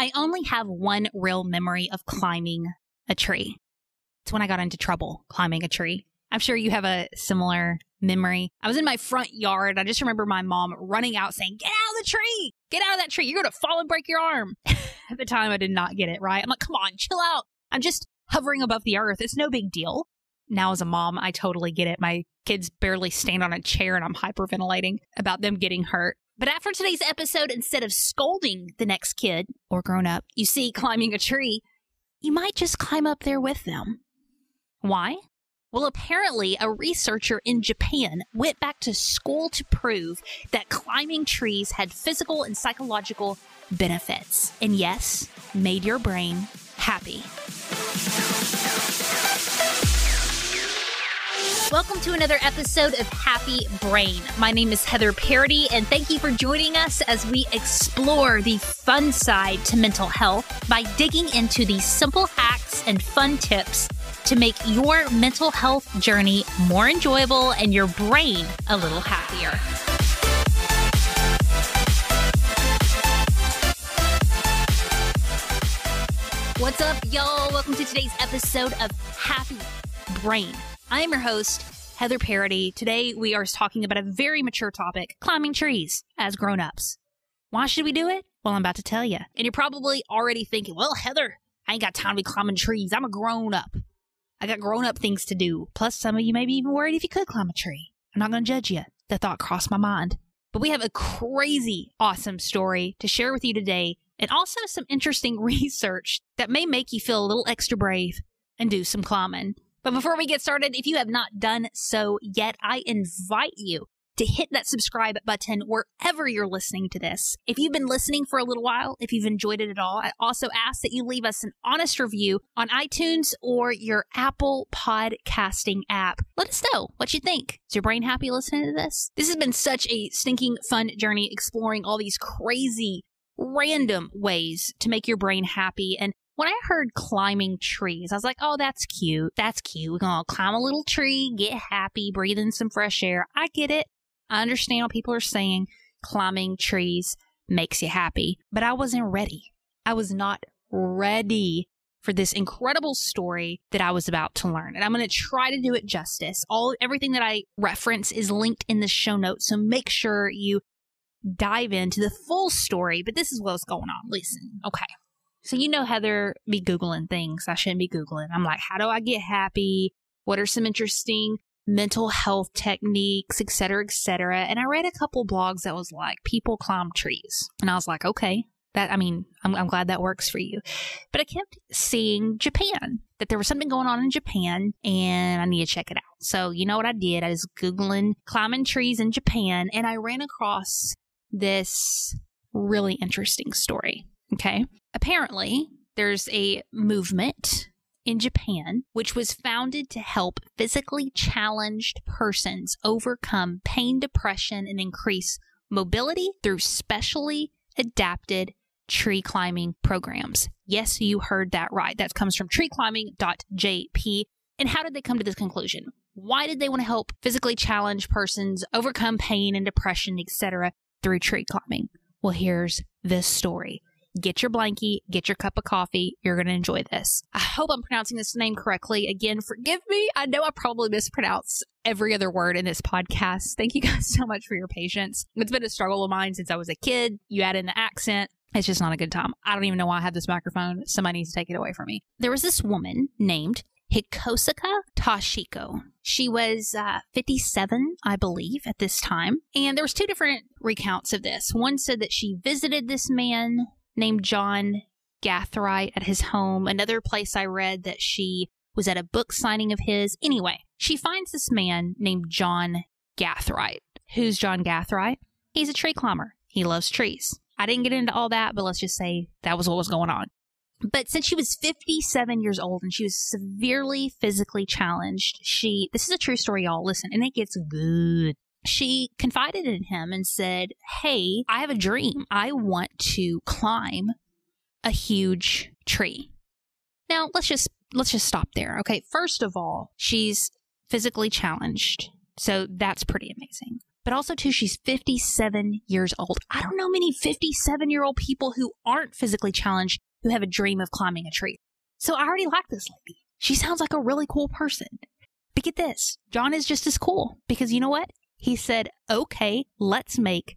I only have one real memory of climbing a tree. It's when I got into trouble climbing a tree. I'm sure you have a similar memory. I was in my front yard. I just remember my mom running out saying, Get out of the tree! Get out of that tree! You're going to fall and break your arm. At the time, I did not get it right. I'm like, Come on, chill out. I'm just hovering above the earth. It's no big deal. Now, as a mom, I totally get it. My kids barely stand on a chair and I'm hyperventilating about them getting hurt. But after today's episode, instead of scolding the next kid or grown up you see climbing a tree, you might just climb up there with them. Why? Well, apparently, a researcher in Japan went back to school to prove that climbing trees had physical and psychological benefits. And yes, made your brain happy. Welcome to another episode of Happy Brain. My name is Heather Parady, and thank you for joining us as we explore the fun side to mental health by digging into the simple hacks and fun tips to make your mental health journey more enjoyable and your brain a little happier. What's up, y'all? Welcome to today's episode of Happy Brain. I am your host, Heather Parady. Today we are talking about a very mature topic climbing trees as grown ups. Why should we do it? Well, I'm about to tell you. And you're probably already thinking, well, Heather, I ain't got time to be climbing trees. I'm a grown up. I got grown up things to do. Plus, some of you may be even worried if you could climb a tree. I'm not going to judge you. The thought crossed my mind. But we have a crazy, awesome story to share with you today, and also some interesting research that may make you feel a little extra brave and do some climbing. But before we get started, if you have not done so yet, I invite you to hit that subscribe button wherever you're listening to this. If you've been listening for a little while, if you've enjoyed it at all, I also ask that you leave us an honest review on iTunes or your Apple podcasting app. Let us know what you think. Is your brain happy listening to this? This has been such a stinking fun journey exploring all these crazy random ways to make your brain happy. And when I heard climbing trees, I was like, oh, that's cute. That's cute. We're going to climb a little tree, get happy, breathe in some fresh air. I get it. I understand what people are saying. Climbing trees makes you happy, but I wasn't ready. I was not ready for this incredible story that I was about to learn. And I'm going to try to do it justice. All everything that I reference is linked in the show notes, so make sure you dive into the full story, but this is what's going on. Listen. Okay. So you know Heather be googling things I shouldn't be googling. I'm like, how do I get happy? What are some interesting mental health techniques, et cetera, et cetera. And I read a couple blogs that was like, people climb trees. And I was like, okay, that, I mean, I'm, I'm glad that works for you. But I kept seeing Japan, that there was something going on in Japan and I need to check it out. So, you know what I did? I was Googling climbing trees in Japan and I ran across this really interesting story. Okay. Apparently, there's a movement in Japan, which was founded to help physically challenged persons overcome pain, depression, and increase mobility through specially adapted tree climbing programs. Yes, you heard that right. That comes from treeclimbing.jp. And how did they come to this conclusion? Why did they want to help physically challenged persons overcome pain and depression, etc., through tree climbing? Well, here's this story get your blankie, get your cup of coffee. You're going to enjoy this. I hope I'm pronouncing this name correctly. Again, forgive me. I know I probably mispronounce every other word in this podcast. Thank you guys so much for your patience. It's been a struggle of mine since I was a kid. You add in the accent. It's just not a good time. I don't even know why I have this microphone. Somebody needs to take it away from me. There was this woman named Hikosuka Toshiko. She was uh, 57, I believe, at this time. And there was two different recounts of this. One said that she visited this man named John Gathright at his home. Another place I read that she was at a book signing of his. Anyway, she finds this man named John Gathright. Who's John Gathright? He's a tree climber. He loves trees. I didn't get into all that, but let's just say that was what was going on. But since she was 57 years old and she was severely physically challenged, she, this is a true story, y'all. Listen, and it gets good she confided in him and said, Hey, I have a dream. I want to climb a huge tree. Now, let's just let's just stop there. Okay, first of all, she's physically challenged. So that's pretty amazing. but also too she's 57 years old. I don't know many 57 year old people who aren't physically challenged who have a dream of climbing a tree. So I already like this lady. She sounds like a really cool person. But get this, John is just as cool because you know what? He said, "Okay, let's make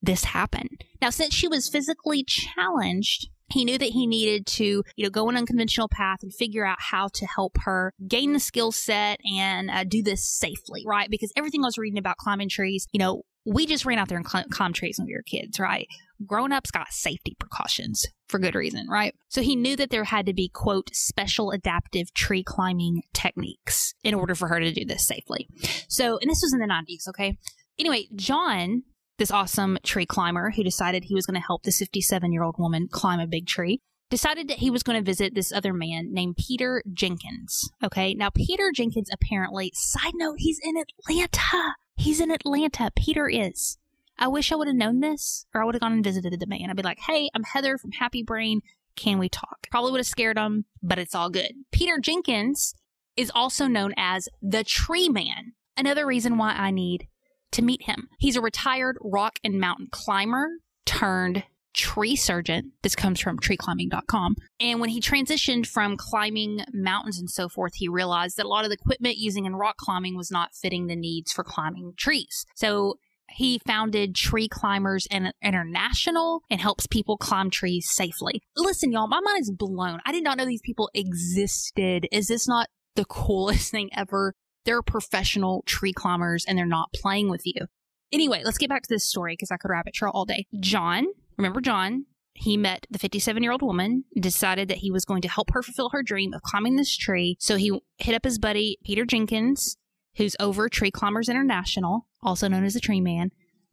this happen." Now, since she was physically challenged, he knew that he needed to, you know, go an unconventional path and figure out how to help her gain the skill set and uh, do this safely, right? Because everything I was reading about climbing trees, you know, we just ran out there and cl- climbed trees when we were kids, right? Grown ups got safety precautions for good reason, right? So he knew that there had to be, quote, special adaptive tree climbing techniques in order for her to do this safely. So, and this was in the 90s, okay? Anyway, John this awesome tree climber who decided he was going to help this 57 year old woman climb a big tree, decided that he was going to visit this other man named Peter Jenkins. Okay. Now, Peter Jenkins apparently, side note, he's in Atlanta. He's in Atlanta. Peter is. I wish I would have known this or I would have gone and visited the man. I'd be like, hey, I'm Heather from Happy Brain. Can we talk? Probably would have scared him, but it's all good. Peter Jenkins is also known as the Tree Man. Another reason why I need to meet him. He's a retired rock and mountain climber turned tree surgeon. This comes from treeclimbing.com. And when he transitioned from climbing mountains and so forth, he realized that a lot of the equipment using in rock climbing was not fitting the needs for climbing trees. So he founded Tree Climbers International and helps people climb trees safely. Listen, y'all, my mind is blown. I did not know these people existed. Is this not the coolest thing ever? They're professional tree climbers and they're not playing with you. Anyway, let's get back to this story because I could rabbit trail all day. John, remember John? He met the 57 year old woman, decided that he was going to help her fulfill her dream of climbing this tree. So he hit up his buddy, Peter Jenkins, who's over Tree Climbers International, also known as the Tree Man,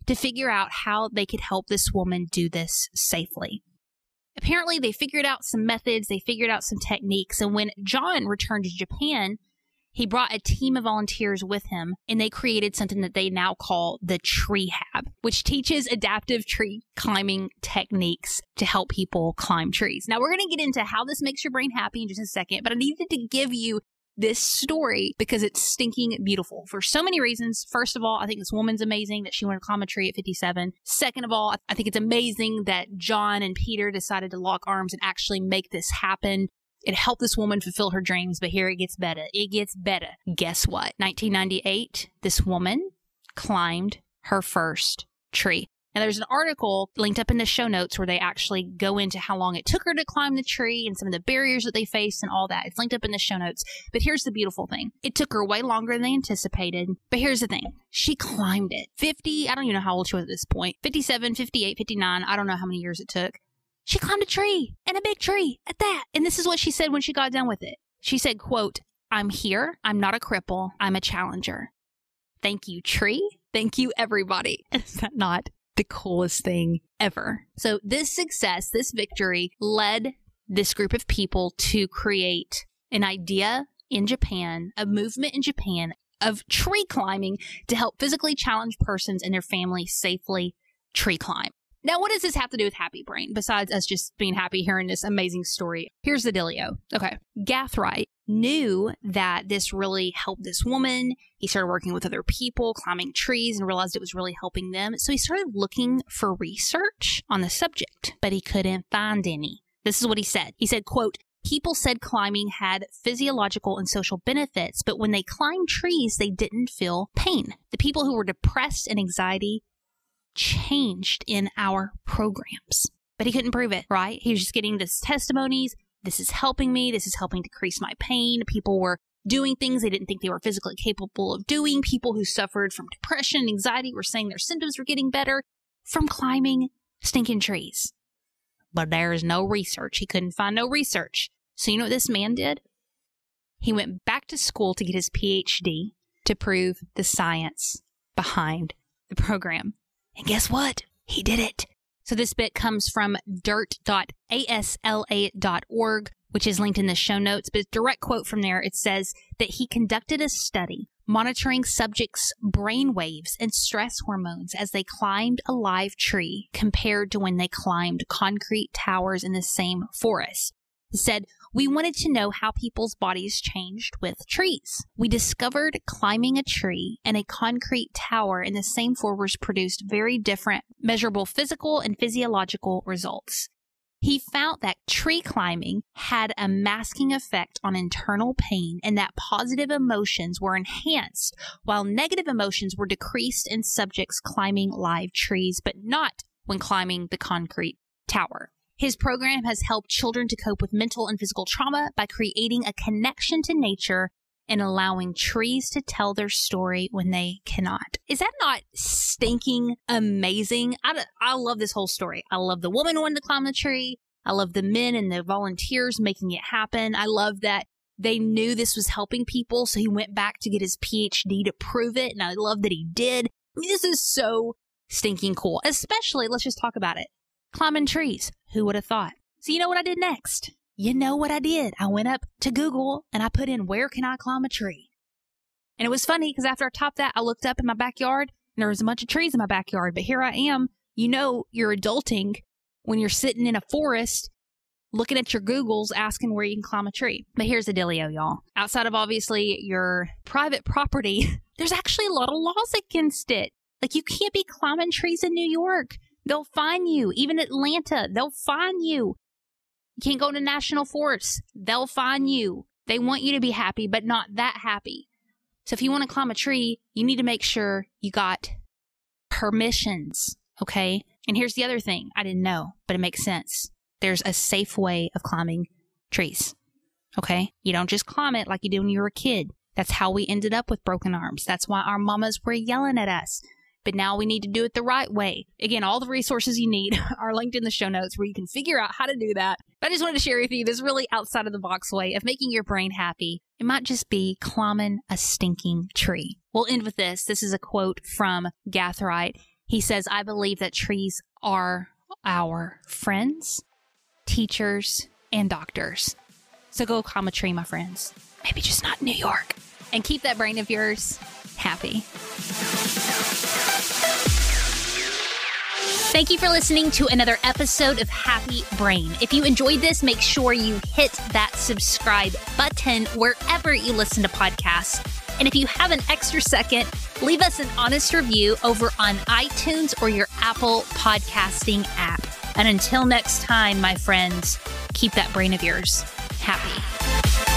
to figure out how they could help this woman do this safely. Apparently, they figured out some methods, they figured out some techniques, and when John returned to Japan, he brought a team of volunteers with him and they created something that they now call the Tree Hab, which teaches adaptive tree climbing techniques to help people climb trees. Now, we're going to get into how this makes your brain happy in just a second, but I needed to give you this story because it's stinking beautiful for so many reasons. First of all, I think this woman's amazing that she went to climb a tree at 57. Second of all, I think it's amazing that John and Peter decided to lock arms and actually make this happen. It helped this woman fulfill her dreams, but here it gets better. It gets better. Guess what? 1998, this woman climbed her first tree. And there's an article linked up in the show notes where they actually go into how long it took her to climb the tree and some of the barriers that they faced and all that. It's linked up in the show notes. But here's the beautiful thing. It took her way longer than they anticipated. But here's the thing. She climbed it. 50, I don't even know how old she was at this point. 57, 58, 59. I don't know how many years it took. She climbed a tree and a big tree at that. And this is what she said when she got done with it. She said, quote, I'm here. I'm not a cripple. I'm a challenger. Thank you, tree. Thank you, everybody. Is that not the coolest thing ever? So this success, this victory led this group of people to create an idea in Japan, a movement in Japan of tree climbing to help physically challenged persons and their families safely tree climb. Now, what does this have to do with Happy Brain besides us just being happy hearing this amazing story? Here's the dealio. Okay. Gathright knew that this really helped this woman. He started working with other people, climbing trees, and realized it was really helping them. So he started looking for research on the subject, but he couldn't find any. This is what he said. He said, quote, People said climbing had physiological and social benefits, but when they climbed trees, they didn't feel pain. The people who were depressed and anxiety changed in our programs. But he couldn't prove it, right? He was just getting these testimonies. This is helping me. This is helping decrease my pain. People were doing things they didn't think they were physically capable of doing. People who suffered from depression and anxiety were saying their symptoms were getting better from climbing stinking trees. But there is no research. He couldn't find no research. So you know what this man did? He went back to school to get his PhD to prove the science behind the program. And guess what? He did it. So this bit comes from dirt.asla.org, which is linked in the show notes. But direct quote from there, it says that he conducted a study monitoring subjects' brain waves and stress hormones as they climbed a live tree compared to when they climbed concrete towers in the same forest. He said, We wanted to know how people's bodies changed with trees. We discovered climbing a tree and a concrete tower in the same forest produced very different measurable physical and physiological results. He found that tree climbing had a masking effect on internal pain and that positive emotions were enhanced while negative emotions were decreased in subjects climbing live trees, but not when climbing the concrete tower. His program has helped children to cope with mental and physical trauma by creating a connection to nature and allowing trees to tell their story when they cannot. Is that not stinking amazing? I, I love this whole story. I love the woman wanting to climb the tree. I love the men and the volunteers making it happen. I love that they knew this was helping people. So he went back to get his PhD to prove it. And I love that he did. I mean, this is so stinking cool, especially let's just talk about it. Climbing trees. Who would have thought? So you know what I did next? You know what I did? I went up to Google and I put in where can I climb a tree? And it was funny because after I topped that, I looked up in my backyard and there was a bunch of trees in my backyard. But here I am. You know, you're adulting when you're sitting in a forest looking at your Googles asking where you can climb a tree. But here's the dealio, y'all. Outside of obviously your private property, there's actually a lot of laws against it. Like you can't be climbing trees in New York. They'll find you. Even Atlanta, they'll find you. You can't go to national forests. They'll find you. They want you to be happy, but not that happy. So if you want to climb a tree, you need to make sure you got permissions. Okay. And here's the other thing I didn't know, but it makes sense. There's a safe way of climbing trees. Okay. You don't just climb it like you did when you were a kid. That's how we ended up with broken arms. That's why our mamas were yelling at us but now we need to do it the right way. Again, all the resources you need are linked in the show notes where you can figure out how to do that. But I just wanted to share with you this really outside of the box way of making your brain happy. It might just be climbing a stinking tree. We'll end with this. This is a quote from Gathright. He says, I believe that trees are our friends, teachers, and doctors. So go climb a tree, my friends. Maybe just not New York. And keep that brain of yours happy. Thank you for listening to another episode of Happy Brain. If you enjoyed this, make sure you hit that subscribe button wherever you listen to podcasts. And if you have an extra second, leave us an honest review over on iTunes or your Apple podcasting app. And until next time, my friends, keep that brain of yours happy.